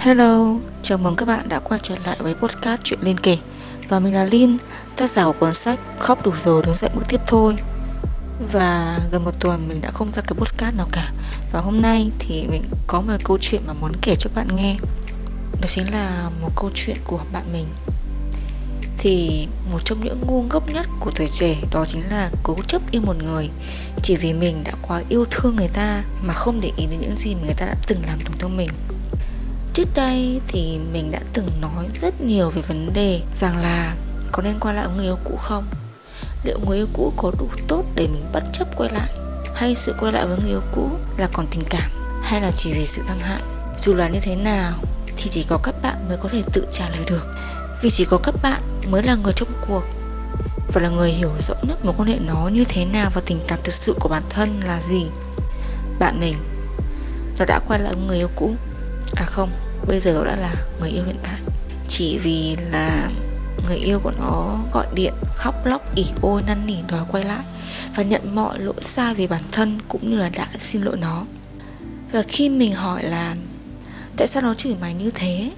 Hello, chào mừng các bạn đã quay trở lại với podcast Chuyện Liên Kể. Và mình là Linh, tác giả của cuốn sách Khóc đủ rồi đứng dậy bước tiếp thôi. Và gần một tuần mình đã không ra cái podcast nào cả. Và hôm nay thì mình có một câu chuyện mà muốn kể cho bạn nghe. Đó chính là một câu chuyện của bạn mình. Thì một trong những ngu ngốc nhất của tuổi trẻ đó chính là cố chấp yêu một người. Chỉ vì mình đã quá yêu thương người ta mà không để ý đến những gì mà người ta đã từng làm tổn thương mình trước đây thì mình đã từng nói rất nhiều về vấn đề rằng là có nên quay lại người yêu cũ không? Liệu người yêu cũ có đủ tốt để mình bất chấp quay lại? Hay sự quay lại với người yêu cũ là còn tình cảm? Hay là chỉ vì sự tăng hại? Dù là như thế nào thì chỉ có các bạn mới có thể tự trả lời được. Vì chỉ có các bạn mới là người trong cuộc. Và là người hiểu rõ nhất mối quan hệ nó như thế nào và tình cảm thực sự của bản thân là gì. Bạn mình, nó đã quay lại người yêu cũ à không, bây giờ nó đã là người yêu hiện tại. Chỉ vì là người yêu của nó gọi điện, khóc, lóc, ỉ ôi, năn nỉ, đòi quay lại và nhận mọi lỗi sai về bản thân cũng như là đã xin lỗi nó. Và khi mình hỏi là tại sao nó chửi mày như thế?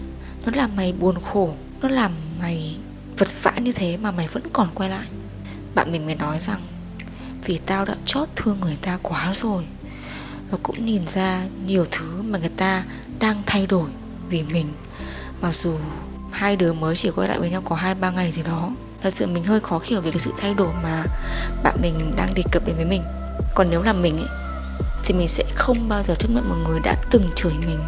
Nó làm mày buồn khổ, nó làm mày vật vã như thế mà mày vẫn còn quay lại? Bạn mình mới nói rằng, vì tao đã chót thương người ta quá rồi và cũng nhìn ra nhiều thứ mà người ta đang thay đổi vì mình. Mặc dù hai đứa mới chỉ quay lại với nhau có hai, ba ngày gì đó, thật sự mình hơi khó hiểu về cái sự thay đổi mà bạn mình đang đề cập đến với mình. Còn nếu là mình ấy, thì mình sẽ không bao giờ chấp nhận một người đã từng chửi mình,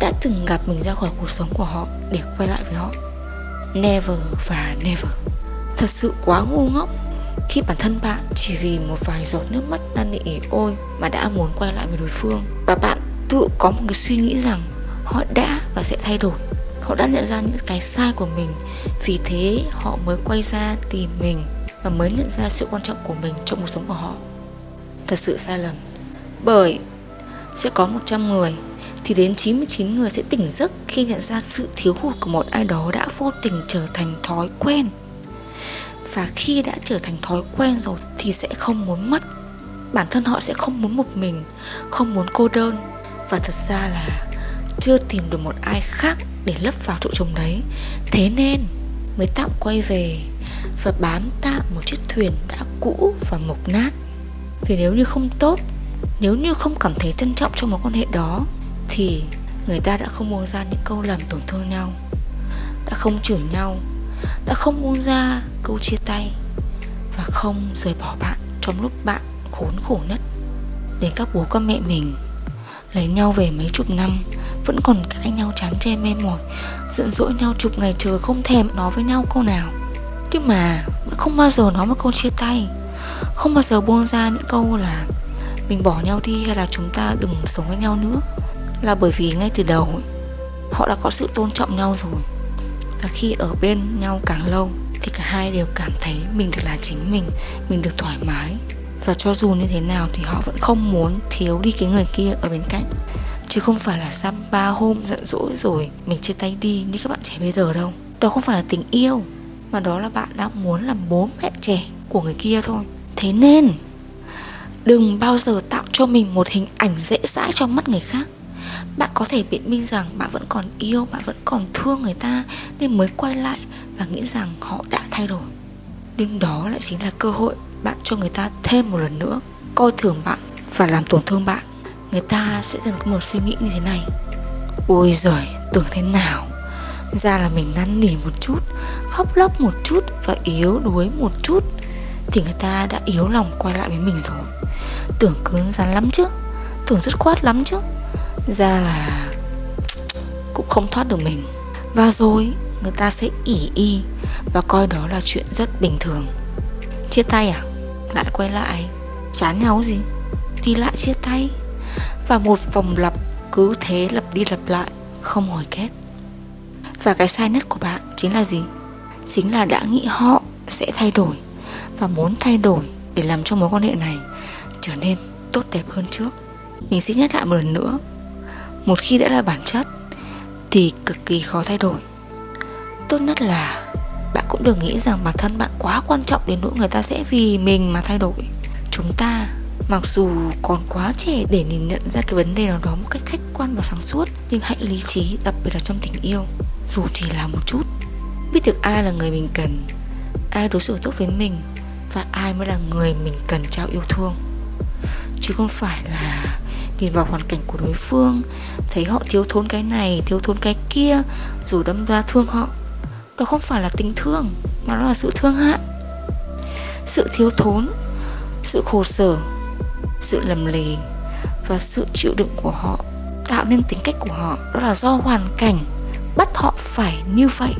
đã từng gặp mình ra khỏi cuộc sống của họ để quay lại với họ. Never và never. Thật sự quá ngu ngốc khi bản thân bạn chỉ vì một vài giọt nước mắt năn nỉ ôi mà đã muốn quay lại với đối phương, và bạn tự có một cái suy nghĩ rằng họ đã và sẽ thay đổi họ đã nhận ra những cái sai của mình, vì thế họ mới quay ra tìm mình và mới nhận ra sự quan trọng của mình trong cuộc sống của họ thật sự sai lầm, bởi sẽ có 100 người thì đến 99 người sẽ tỉnh giấc khi nhận ra sự thiếu hụt của một ai đó đã vô tình trở thành thói quen. Và khi đã trở thành thói quen rồi thì sẽ không muốn mất. Bản thân họ sẽ không muốn một mình, không muốn cô đơn và thật ra là chưa tìm được một ai khác để lấp vào chỗ trống đấy. Thế nên mới tạm quay về và bám tạm một chiếc thuyền đã cũ và mục nát. Vì nếu như không tốt, nếu như không cảm thấy trân trọng trong mối quan hệ đó thì người ta đã không buông ra những câu làm tổn thương nhau đã không chửi nhau đã không buông ra câu chia tay và không rời bỏ bạn trong lúc bạn khốn khổ nhất. Đến các bố các mẹ mình lấy nhau về mấy chục năm vẫn còn cãi nhau chán chê mê mỏi giận dỗi nhau chục ngày trời không thèm nói với nhau câu nào. Nhưng mà vẫn không bao giờ nói một câu chia tay. Không bao giờ buông ra những câu là mình bỏ nhau đi hay là chúng ta đừng sống với nhau nữa. Là bởi vì ngay từ đầu ấy, họ đã có sự tôn trọng nhau rồi và khi ở bên nhau càng lâu, thì cả hai đều cảm thấy mình được là chính mình mình được thoải mái. Và cho dù như thế nào thì họ vẫn không muốn thiếu đi cái người kia ở bên cạnh. Chứ không phải là sau ba hôm giận dỗi rồi mình chia tay đi như các bạn trẻ bây giờ đâu. Đó không phải là tình yêu, mà đó là bạn đang muốn làm bố mẹ trẻ của người kia thôi. Thế nên, đừng bao giờ tạo cho mình một hình ảnh dễ dãi trong mắt người khác bạn có thể biện minh rằng bạn vẫn còn yêu, bạn vẫn còn thương người ta, nên mới quay lại và nghĩ rằng họ đã thay đổi. Nhưng đó lại chính là cơ hội bạn cho người ta thêm một lần nữa coi thường bạn và làm tổn thương bạn. Người ta sẽ dần có một suy nghĩ như thế này. Ôi giời, tưởng thế nào? Ra là mình năn nỉ một chút, khóc lóc một chút và yếu đuối một chút thì người ta đã yếu lòng quay lại với mình rồi. Tưởng cứng rắn lắm chứ? Tưởng dứt khoát lắm chứ? Ra là cũng không thoát được mình. Và rồi người ta sẽ ỉ y và coi đó là chuyện rất bình thường. Chia tay à? Lại quay lại, chán nhau gì? Thì lại chia tay. Và một vòng lặp cứ thế lặp đi lặp lại, không hồi kết. Và cái sai nhất của bạn chính là gì? Chính là đã nghĩ họ sẽ thay đổi và muốn thay đổi để làm cho mối quan hệ này trở nên tốt đẹp hơn trước. Mình sẽ nhắc lại một lần nữa một khi đã là bản chất, thì cực kỳ khó thay đổi. Tốt nhất là bạn cũng đừng nghĩ rằng bản thân bạn quá quan trọng đến nỗi người ta sẽ vì mình mà thay đổi. Chúng ta Mặc dù còn quá trẻ để nhìn nhận ra cái vấn đề nào đó một cách khách quan và sáng suốt, Nhưng hãy lý trí, đặc biệt là trong tình yêu. Dù chỉ là một chút, Biết được ai là người mình cần, Ai đối xử tốt với mình, Và ai mới là người mình cần trao yêu thương. Chứ không phải là nhìn vào hoàn cảnh của đối phương Thấy họ thiếu thốn cái này, thiếu thốn cái kia Rồi đâm ra thương họ. Đó không phải là tình thương Mà nó là sự thương hại. Sự thiếu thốn Sự khổ sở Sự lầm lì Và sự chịu đựng của họ Tạo nên tính cách của họ. Đó là do hoàn cảnh Bắt họ phải như vậy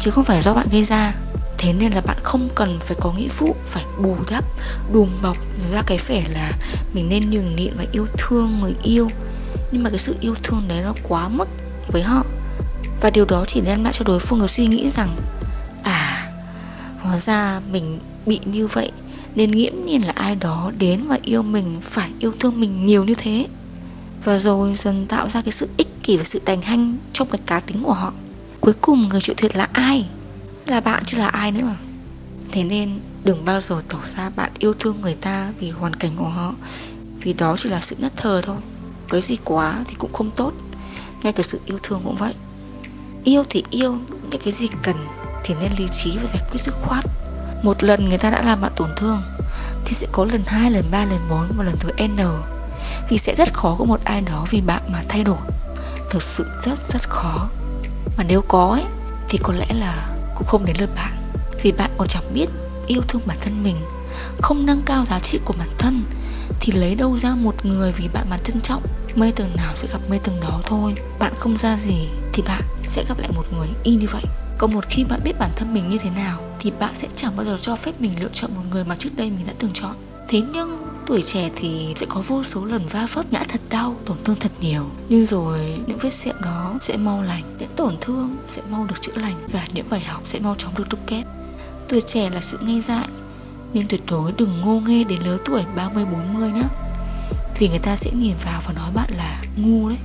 Chứ không phải do bạn gây ra. Thế nên là bạn không cần phải có nghĩa vụ Phải bù đắp, đùm bọc ra cái vẻ là Mình nên nhường nhịn và yêu thương người yêu. Nhưng mà cái sự yêu thương đấy nó quá mức với họ. Và điều đó chỉ đem lại cho đối phương cái suy nghĩ rằng À, hóa ra mình bị như vậy Nên nghiễm nhiên là ai đó đến và yêu mình Phải yêu thương mình nhiều như thế. Và rồi dần tạo ra cái sự ích kỷ và sự đành hanh Trong cái cá tính của họ. Cuối cùng người chịu thiệt là ai? Là bạn chứ là ai nữa. Thế nên đừng bao giờ tỏ ra bạn yêu thương người ta vì hoàn cảnh của họ Vì đó chỉ là sự nhất thờ thôi. Cái gì quá thì cũng không tốt. Ngay cả sự yêu thương cũng vậy. Yêu thì yêu những cái gì cần Thì nên lý trí và giải quyết dứt khoát. Một lần người ta đã làm bạn tổn thương Thì sẽ có lần hai, lần ba, lần bốn và lần thứ N. Vì sẽ rất khó có một ai đó vì bạn mà thay đổi. Thực sự rất rất khó. Mà nếu có ấy Thì có lẽ là cũng không đến lượt bạn. Vì bạn còn chẳng biết yêu thương bản thân mình, không nâng cao giá trị của bản thân, thì lấy đâu ra một người vì bạn mà trân trọng? Mây tầng nào sẽ gặp mây tầng đó thôi. Bạn không ra gì thì bạn sẽ gặp lại một người y như vậy. Còn một khi bạn biết bản thân mình như thế nào, thì bạn sẽ chẳng bao giờ cho phép mình lựa chọn một người mà trước đây mình đã từng chọn. Thế nhưng tuổi trẻ thì sẽ có vô số lần va vấp ngã thật đau, tổn thương thật nhiều. Nhưng rồi, những vết sẹo đó sẽ mau lành, những tổn thương sẽ mau được chữa lành và những bài học sẽ mau chóng được đúc kết. Tuổi trẻ là sự ngây dại, nhưng tuyệt đối đừng ngô nghê đến lứa tuổi 30-40 nhé Vì người ta sẽ nhìn vào và nói bạn là ngu đấy.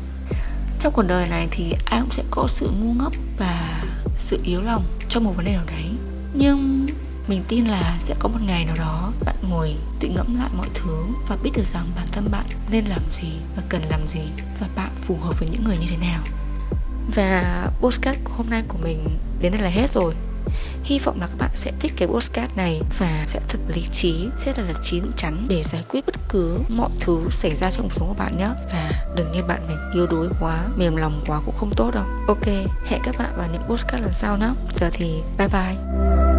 Trong cuộc đời này thì ai cũng sẽ có sự ngu ngốc và sự yếu lòng trong một vấn đề nào đấy. Nhưng mình tin là sẽ có một ngày nào đó bạn ngồi tự ngẫm lại mọi thứ và biết được rằng bản thân bạn nên làm gì và cần làm gì và bạn phù hợp với những người như thế nào. Và postcard hôm nay của mình đến đây là hết rồi. Hy vọng là các bạn sẽ thích cái postcard này và sẽ thật lý trí, sẽ thật là chín chắn để giải quyết bất cứ mọi thứ xảy ra trong cuộc sống của bạn nhé. Và đừng như bạn mình yếu đuối quá, mềm lòng quá cũng không tốt đâu. Ok, hẹn các bạn vào những postcard lần sau nhé. Giờ thì bye bye.